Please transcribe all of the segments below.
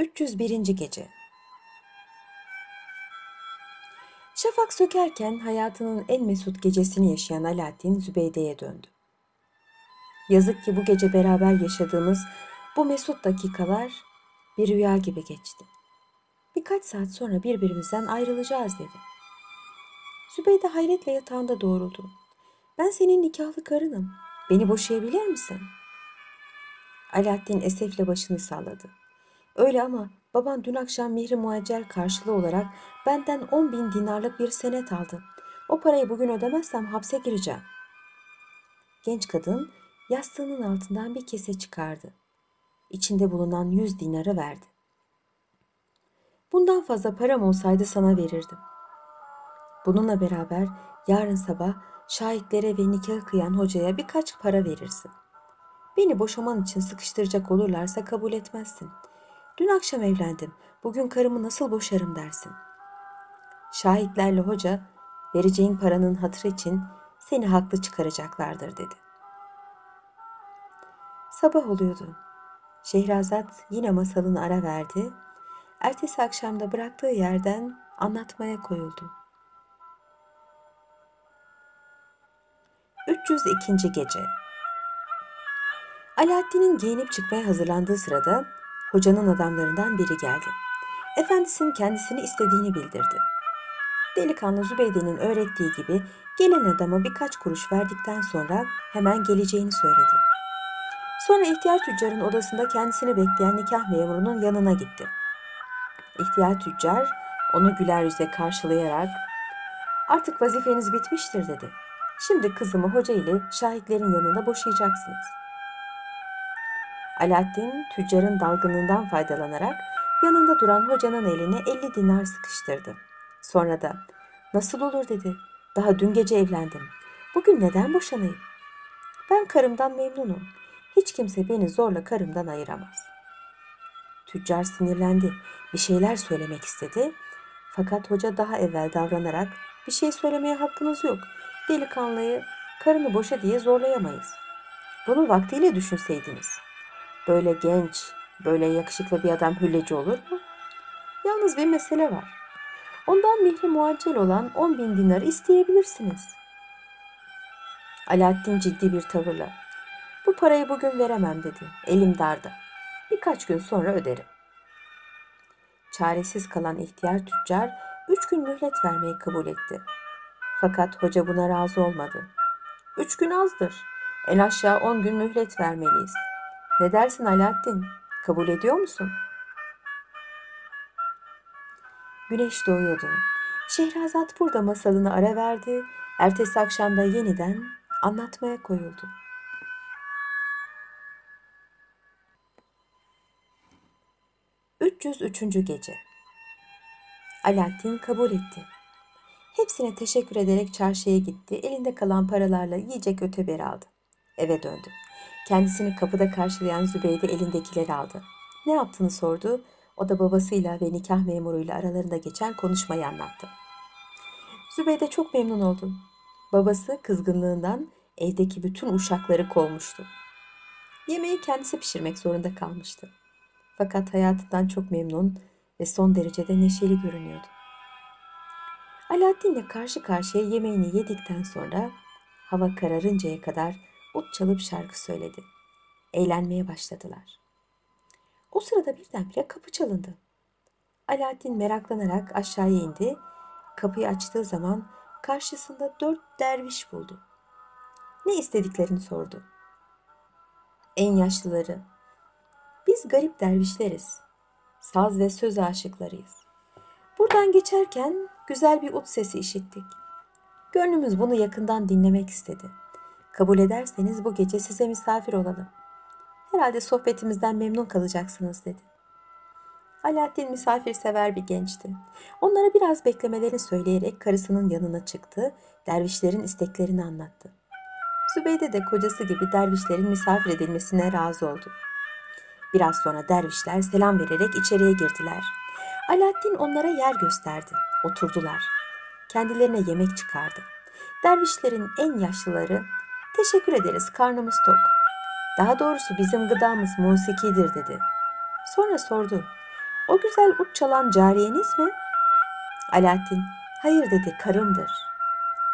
301. Gece Şafak sökerken hayatının en mesut gecesini yaşayan Alaaddin Zübeyde'ye döndü. Yazık ki bu gece beraber yaşadığımız bu mesut dakikalar bir rüya gibi geçti. Birkaç saat sonra birbirimizden ayrılacağız dedi. Zübeyde hayretle yatağında doğruldu. Ben senin nikahlı karınım. Beni boşayabilir misin? Alaaddin esefle başını salladı. Öyle ama baban dün akşam mihri muaccel karşılığı olarak benden 10 bin dinarlık bir senet aldı. O parayı bugün ödemezsem hapse gireceğim. Genç kadın yastığının altından bir kese çıkardı. İçinde bulunan 100 dinarı verdi. Bundan fazla param olsaydı sana verirdim. Bununla beraber yarın sabah şahitlere ve nikah kıyan hocaya birkaç para verirsin. Beni boşaman için sıkıştıracak olurlarsa kabul etmezsin. Dün akşam evlendim. Bugün karımı nasıl boşarım dersin. Şahitlerle hoca vereceğin paranın hatırı için seni haklı çıkaracaklardır dedi. Sabah oluyordu. Şehrazat yine masalını ara verdi. Ertesi akşamda bıraktığı yerden anlatmaya koyuldu. 302. Gece Alaaddin'in giyinip çıkmaya hazırlandığı sırada hocanın adamlarından biri geldi. Efendisinin kendisini istediğini bildirdi. Delikanlı Zübeyde'nin öğrettiği gibi gelen adama birkaç kuruş verdikten sonra hemen geleceğini söyledi. Sonra ihtiyar tüccarın odasında kendisini bekleyen nikah memurunun yanına gitti. İhtiyar tüccar onu güler yüze karşılayarak artık vazifeniz bitmiştir dedi. Şimdi kızımı hoca ile şahitlerin yanında boşayacaksınız. Alaaddin tüccarın dalgınlığından faydalanarak yanında duran hocanın eline 50 dinar sıkıştırdı. Sonra da nasıl olur dedi. Daha dün gece evlendim. Bugün neden boşanayım? Ben karımdan memnunum. Hiç kimse beni zorla karımdan ayıramaz. Tüccar sinirlendi. Bir şeyler söylemek istedi. Fakat hoca daha evvel davranarak bir şey söylemeye hakkınız yok. Delikanlıyı karını boşa diye zorlayamayız. Bunu vaktiyle düşünseydiniz. Böyle genç, böyle yakışıklı bir adam hülleci olur mu? Yalnız bir mesele var. Ondan mihri muaccel olan 10 bin dinarı isteyebilirsiniz. Alaaddin ciddi bir tavırla. Bu parayı bugün veremem dedi. Elim darda. Birkaç gün sonra öderim. Çaresiz kalan ihtiyar tüccar üç gün mühlet vermeyi kabul etti. Fakat hoca buna razı olmadı. Üç gün azdır. En aşağı on gün mühlet vermeliyiz. Ne dersin Alaaddin? Kabul ediyor musun? Güneş doğuyordu. Şehrazat burada masalını ara verdi. Ertesi akşamda yeniden anlatmaya koyuldu. ...303. Gece Alaaddin kabul etti. Hepsine teşekkür ederek çarşıya gitti. Elinde kalan paralarla yiyecek öteberi aldı. Eve döndü. Kendisini kapıda karşılayan Zübeyde elindekileri aldı. Ne yaptığını sordu. O da babasıyla ve nikah memuruyla aralarında geçen konuşmayı anlattı. Zübeyde çok memnun oldu. Babası kızgınlığından evdeki bütün uşakları kovmuştu. Yemeği kendisi pişirmek zorunda kalmıştı. Fakat hayatından çok memnun ve son derecede neşeli görünüyordu. Alaaddin'le karşı karşıya yemeğini yedikten sonra hava kararıncaya kadar ut çalıp şarkı söyledi. Eğlenmeye başladılar. O sırada birdenbire kapı çalındı. Alaaddin meraklanarak aşağıya indi. Kapıyı açtığı zaman karşısında dört derviş buldu. Ne istediklerini sordu. En yaşlıları, biz garip dervişleriz. Saz ve söz aşıklarıyız. Buradan geçerken güzel bir ut sesi işittik. Gönlümüz bunu yakından dinlemek istedi. Kabul ederseniz bu gece size misafir olalım. Herhalde sohbetimizden memnun kalacaksınız dedi. Alaaddin misafirsever bir gençti. Onlara biraz beklemelerini söyleyerek karısının yanına çıktı, dervişlerin isteklerini anlattı. Zübeyde de kocası gibi dervişlerin misafir edilmesine razı oldu. Biraz sonra dervişler selam vererek içeriye girdiler. Alaaddin onlara yer gösterdi. Oturdular. Kendilerine yemek çıkardı. Dervişlerin en yaşlıları teşekkür ederiz karnımız tok. Daha doğrusu bizim gıdamız musikidir dedi. Sonra sordu. O güzel ut çalan cariyeniz mi? Alaaddin, hayır dedi, karımdır.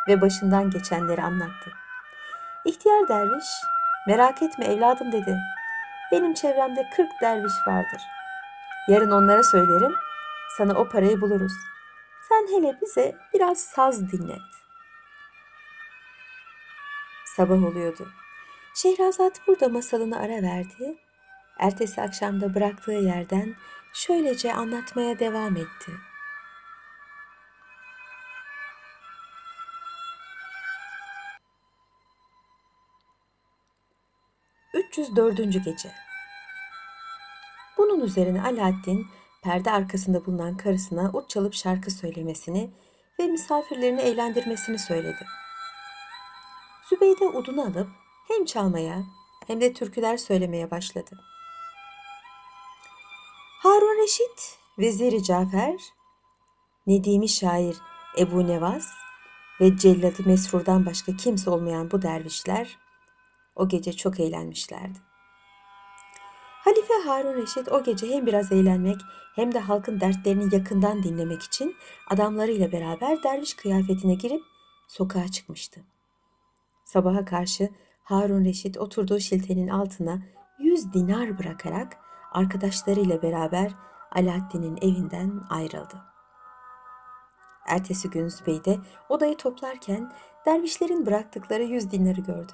Ve başından geçenleri anlattı. İhtiyar derviş, merak etme evladım dedi. Benim çevremde kırk derviş vardır. Yarın onlara söylerim, sana o parayı buluruz. Sen hele bize biraz saz dinlet. Sabah oluyordu. Şehrazat burada masalını ara verdi. Ertesi akşamda bıraktığı yerden şöylece anlatmaya devam etti. ...304. Gece Bunun üzerine Alaaddin perde arkasında bulunan karısına ut çalıp şarkı söylemesini ve misafirlerini eğlendirmesini söyledi. Zübeyde udunu alıp hem çalmaya hem de türküler söylemeye başladı. Harun Reşit, Veziri Cafer, Nedimi şair Ebu Nevas ve Celladı Mesrur'dan başka kimse olmayan bu dervişler o gece çok eğlenmişlerdi. Halife Harun Reşit o gece hem biraz eğlenmek hem de halkın dertlerini yakından dinlemek için adamlarıyla beraber derviş kıyafetine girip sokağa çıkmıştı. Sabaha karşı Harun Reşit oturduğu şiltenin altına yüz dinar bırakarak arkadaşlarıyla beraber Alaaddin'in evinden ayrıldı. Ertesi gün Zübeyde odayı toplarken dervişlerin bıraktıkları yüz dinarı gördü.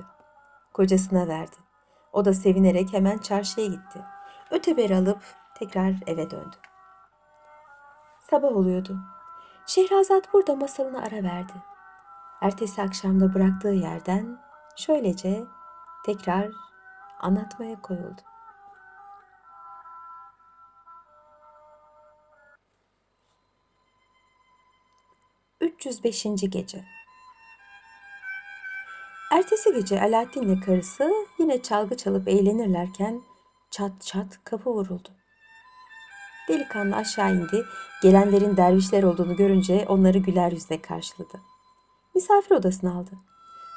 Kocasına verdi. O da sevinerek hemen çarşıya gitti. Öteberi alıp tekrar eve döndü. Sabah oluyordu. Şehrazat burada masalına ara verdi. Ertesi akşamda bıraktığı yerden şöylece tekrar anlatmaya koyuldu. ...305. Gece Ertesi gece Alaaddin ile karısı yine çalgı çalıp eğlenirlerken çat çat kapı vuruldu. Delikanlı aşağı indi, gelenlerin dervişler olduğunu görünce onları güler yüzle karşıladı. Misafir odasına aldı.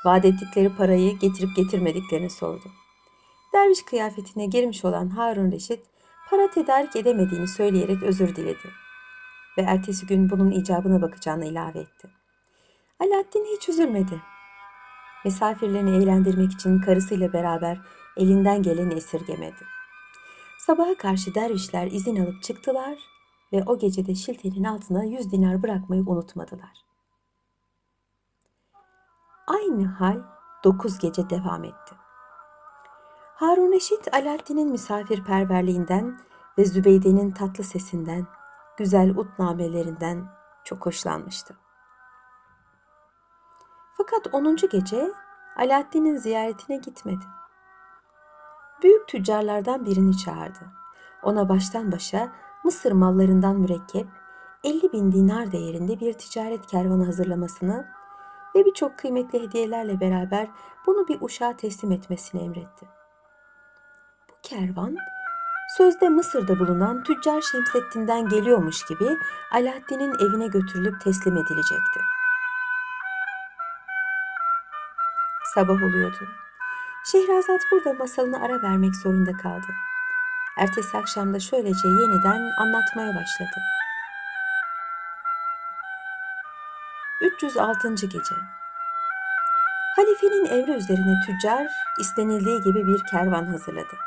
Vaat ettikleri parayı getirip getirmediklerini sordu. Derviş kıyafetine girmiş olan Harun Reşit para tedarik edemediğini söyleyerek özür diledi. Ve ertesi gün bunun icabına bakacağını ilave etti. Alaaddin hiç üzülmedi. Misafirlerini eğlendirmek için karısıyla beraber elinden geleni esirgemedi. Sabaha karşı dervişler izin alıp çıktılar ve o gecede şiltenin altına yüz dinar bırakmayı unutmadılar. Aynı hal dokuz gece devam etti. Harun Reşit Alaaddin'in misafirperverliğinden ve Zübeyde'nin tatlı sesinden, güzel ut namelerinden çok hoşlanmıştı. Fakat onuncu gece Alaaddin'in ziyaretine gitmedi. Büyük tüccarlardan birini çağırdı. Ona baştan başa Mısır mallarından mürekkep 50 bin dinar değerinde bir ticaret kervanı hazırlamasını ve birçok kıymetli hediyelerle beraber bunu bir uşağa teslim etmesini emretti. Bu kervan sözde Mısır'da bulunan tüccar Şemseddin'den geliyormuş gibi Alaaddin'in evine götürülüp teslim edilecekti. Sabah oluyordu. Şehrazat burada masalına ara vermek zorunda kaldı. Ertesi akşamda şöylece yeniden anlatmaya başladı. 306. Gece Halifenin emri üzerine tüccar istenildiği gibi bir kervan hazırladı.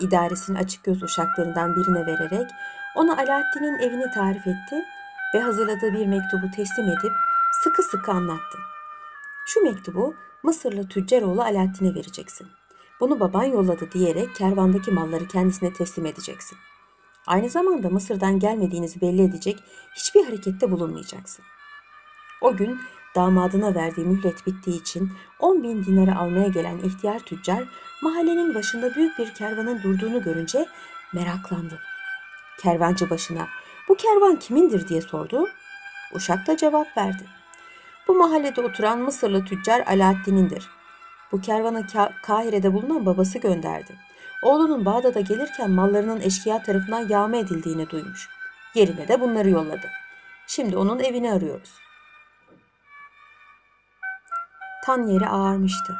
İdaresinin açık göz uşaklarından birine vererek ona Alaaddin'in evini tarif etti ve hazırladığı bir mektubu teslim edip sıkı sıkı anlattı. Şu mektubu Mısırlı tüccaroğlu Alaaddin'e vereceksin. Bunu baban yolladı diyerek kervandaki malları kendisine teslim edeceksin. Aynı zamanda Mısır'dan gelmediğinizi belli edecek hiçbir harekette bulunmayacaksın. O gün damadına verdiği mühlet bittiği için 10 bin dinarı almaya gelen ihtiyar tüccar mahallenin başında büyük bir kervanın durduğunu görünce meraklandı. Kervancı başına bu kervan kimindir diye sordu. Uşak da cevap verdi. Bu mahallede oturan Mısırlı tüccar Alaaddin'indir. Bu kervanı Kahire'de bulunan babası gönderdi. Oğlunun Bağdat'a gelirken mallarının eşkıya tarafından yağma edildiğini duymuş. Yerine de bunları yolladı. Şimdi onun evini arıyoruz. Tan yeri ağarmıştı.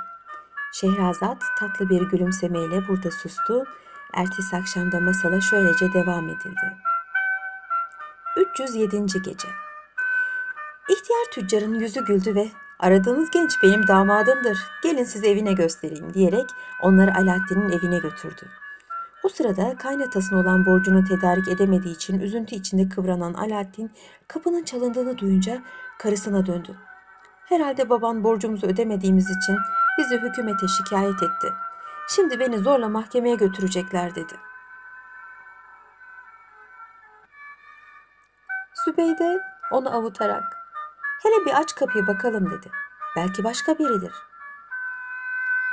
Şehrazat tatlı bir gülümsemeyle burada sustu. Ertesi akşamda masala şöylece devam edildi. 307. Gece İhtiyar tüccarın yüzü güldü ve aradığınız genç benim damadımdır. Gelin size evine göstereyim diyerek onları Alaaddin'in evine götürdü. O sırada kaynatasına olan borcunu tedarik edemediği için üzüntü içinde kıvranan Alaaddin kapının çalındığını duyunca karısına döndü. Herhalde baban borcumuzu ödemediğimiz için bizi hükümete şikayet etti. Şimdi beni zorla mahkemeye götürecekler dedi. Sübeyde onu avutarak hele bir aç kapıyı bakalım dedi. Belki başka biridir.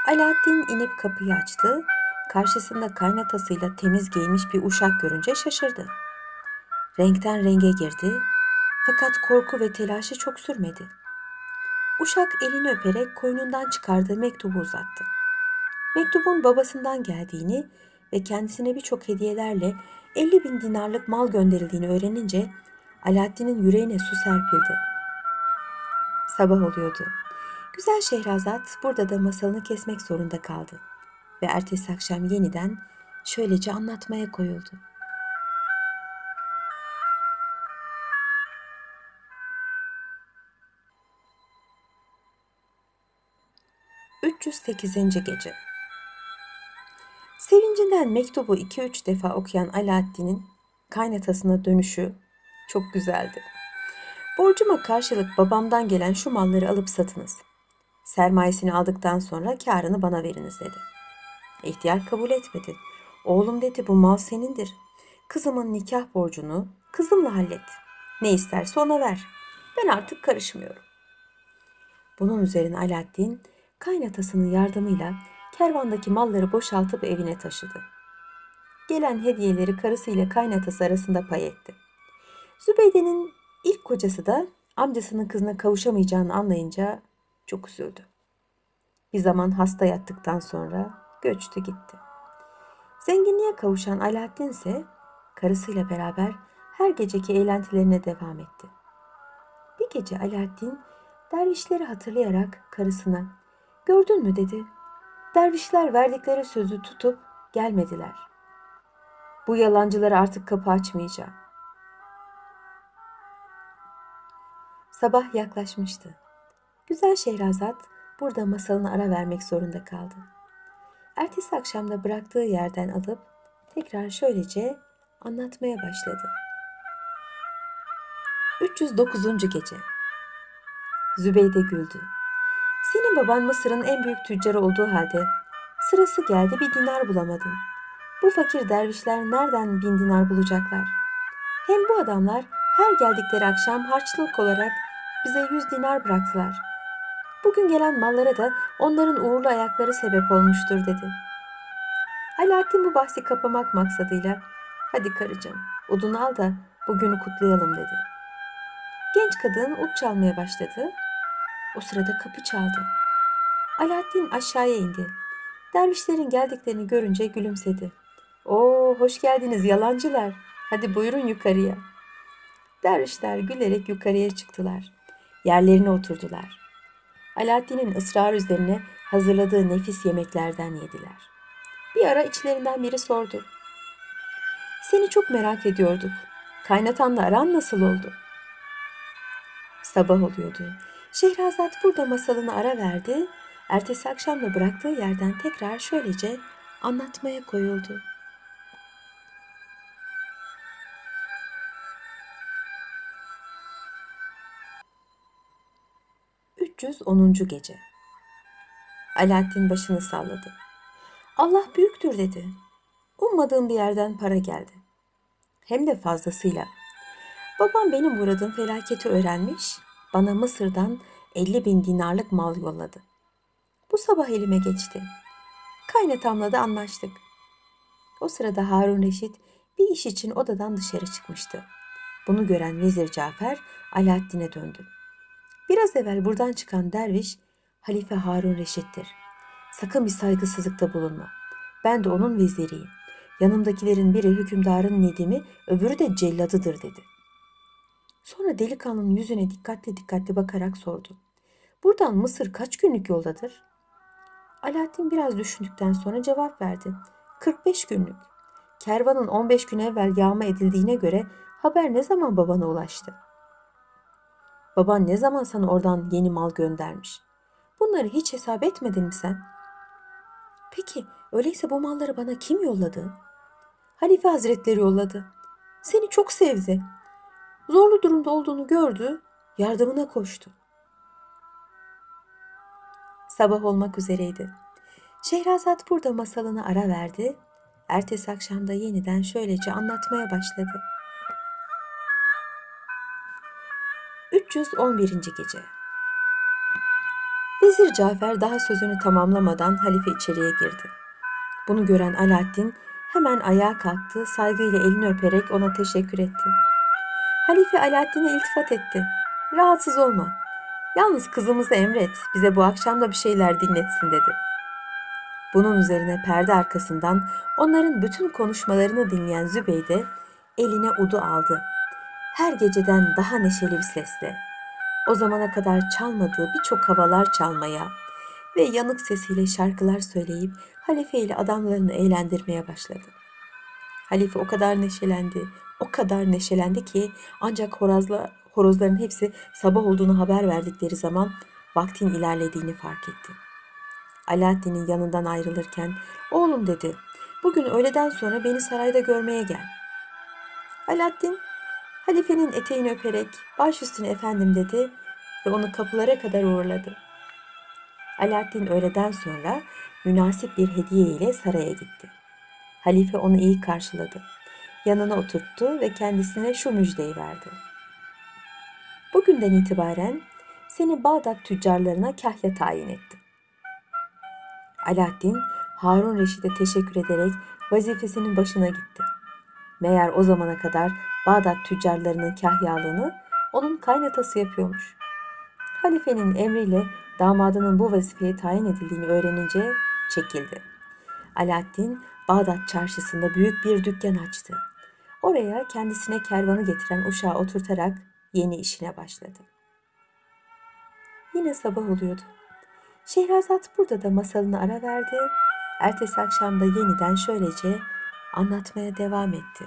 Alaaddin inip kapıyı açtı. Karşısında kaynatasıyla temiz giyinmiş bir uşak görünce şaşırdı. Renkten renge girdi fakat korku ve telaşı çok sürmedi. Uşak elini öperek koynundan çıkardığı mektubu uzattı. Mektubun babasından geldiğini ve kendisine birçok hediyelerle 50 bin dinarlık mal gönderildiğini öğrenince Alaaddin'in yüreğine su serpildi. Sabah oluyordu. Güzel Şehrazat burada da masalını kesmek zorunda kaldı ve ertesi akşam yeniden şöylece anlatmaya koyuldu. ...308. Gece Sevincinden mektubu iki üç defa okuyan Alaaddin'in kaynatasına dönüşü çok güzeldi. Borcuma karşılık babamdan gelen şu malları alıp satınız. Sermayesini aldıktan sonra karını bana veriniz dedi. İhtiyar kabul etmedi. Oğlum dedi bu mal senindir. Kızımın nikah borcunu kızımla hallet. Ne isterse ona ver. Ben artık karışmıyorum. Bunun üzerine Alaaddin kaynatasının yardımıyla kervandaki malları boşaltıp evine taşıdı. Gelen hediyeleri karısıyla kaynatası arasında pay etti. Zübeyde'nin ilk kocası da amcasının kızına kavuşamayacağını anlayınca çok üzüldü. Bir zaman hasta yattıktan sonra göçtü gitti. Zenginliğe kavuşan Alaaddin ise karısıyla beraber her geceki eğlentilerine devam etti. Bir gece Alaaddin dervişleri hatırlayarak karısına "Gördün mü?" dedi. Dervişler verdikleri sözü tutup gelmediler. Bu yalancılara artık kapı açmayacağım. Sabah yaklaşmıştı. Güzel Şehrazat burada masalına ara vermek zorunda kaldı. Ertesi akşamda bıraktığı yerden alıp tekrar şöylece anlatmaya başladı. 309. Gece Zübeyde güldü. Senin baban Mısır'ın en büyük tüccarı olduğu halde sırası geldi bir dinar bulamadın. Bu fakir dervişler nereden bin dinar bulacaklar? Hem bu adamlar her geldikleri akşam harçlık olarak bize yüz dinar bıraktılar. Bugün gelen mallara da onların uğurlu ayakları sebep olmuştur dedi. Alaaddin bu bahsi kapamak maksadıyla hadi karıcığım odun al da bugünü kutlayalım dedi. Genç kadın ut çalmaya başladı. O sırada kapı çaldı. Alaaddin aşağıya indi. Dervişlerin geldiklerini görünce gülümsedi. Oo hoş geldiniz yalancılar. Hadi buyurun yukarıya. Dervişler gülerek yukarıya çıktılar. Yerlerine oturdular. Alaaddin'in ısrar üzerine hazırladığı nefis yemeklerden yediler. Bir ara içlerinden biri sordu. Seni çok merak ediyorduk. Kaynatanla aran nasıl oldu? Sabah oluyordu. Şehrazat burada masalını ara verdi. Ertesi akşam da bıraktığı yerden tekrar şöylece anlatmaya koyuldu. 310. Gece Alaaddin başını salladı. Allah büyüktür dedi. Ummadığım bir yerden para geldi. Hem de fazlasıyla. Babam benim uğradığım felaketi öğrenmiş, bana Mısır'dan 50 bin dinarlık mal yolladı. Bu sabah elime geçti. Kaynatamla da anlaştık. O sırada Harun Reşit bir iş için odadan dışarı çıkmıştı. Bunu gören Vezir Cafer Alaaddin'e döndü. Biraz evvel buradan çıkan derviş Halife Harun Reşit'tir. Sakın bir saygısızlıkta bulunma. Ben de onun veziriyim. Yanımdakilerin biri hükümdarın Nedim'i, öbürü de celladıdır dedi. Sonra delikanlının yüzüne dikkatli dikkatli bakarak sordu. Buradan Mısır kaç günlük yoldadır? Alaaddin biraz düşündükten sonra cevap verdi. 45 günlük. Kervanın 15 gün evvel yağma edildiğine göre Haber ne zaman babana ulaştı? Baban ne zaman sana oradan yeni mal göndermiş? Bunları hiç hesap etmedin mi sen? Peki öyleyse bu malları bana kim yolladı? Halife Hazretleri yolladı. Seni çok sevdi. Zorlu durumda olduğunu gördü, yardımına koştu. Sabah olmak üzereydi. Şehrazat burada masalını ara verdi. Ertesi akşamda yeniden şöylece anlatmaya başladı. 311. Gece Vezir Cafer daha sözünü tamamlamadan halife içeriye girdi. Bunu gören Alaaddin hemen ayağa kalktı, saygıyla elini öperek ona teşekkür etti. Halife Alaaddin'e iltifat etti. Rahatsız olma. Yalnız kızımızı emret, bize bu akşam da bir şeyler dinletsin dedi. Bunun üzerine perde arkasından onların bütün konuşmalarını dinleyen Zübeyde eline udu aldı. Her geceden daha neşeli bir sesle. O zamana kadar çalmadığı birçok havalar çalmaya ve yanık sesiyle şarkılar söyleyip halife ile adamlarını eğlendirmeye başladı. Halife o kadar neşelendi, o kadar neşelendi ki ancak horozla, horozların hepsi sabah olduğunu haber verdikleri zaman vaktin ilerlediğini fark etti. Alaaddin'in yanından ayrılırken oğlum dedi bugün öğleden sonra beni sarayda görmeye gel. Alaaddin halifenin eteğini öperek baş üstüne efendim dedi ve onu kapılara kadar uğurladı. Alaaddin öğleden sonra münasip bir hediye ile saraya gitti. Halife onu iyi karşıladı. Yanına oturttu ve kendisine şu müjdeyi verdi. Bugünden itibaren seni Bağdat tüccarlarına kahya tayin ettim. Alaaddin Harun Reşit'e teşekkür ederek vazifesinin başına gitti. Meğer o zamana kadar Bağdat tüccarlarının kahyalığını onun kaynatası yapıyormuş. Halifenin emriyle damadının bu vazifeye tayin edildiğini öğrenince çekildi. Alaaddin Bağdat çarşısında büyük bir dükkan açtı. Oraya kendisine kervanı getiren uşağı oturtarak yeni işine başladı. Yine sabah oluyordu. Şehrazat burada da masalını ara verdi. Ertesi akşamda yeniden şöylece anlatmaya devam etti.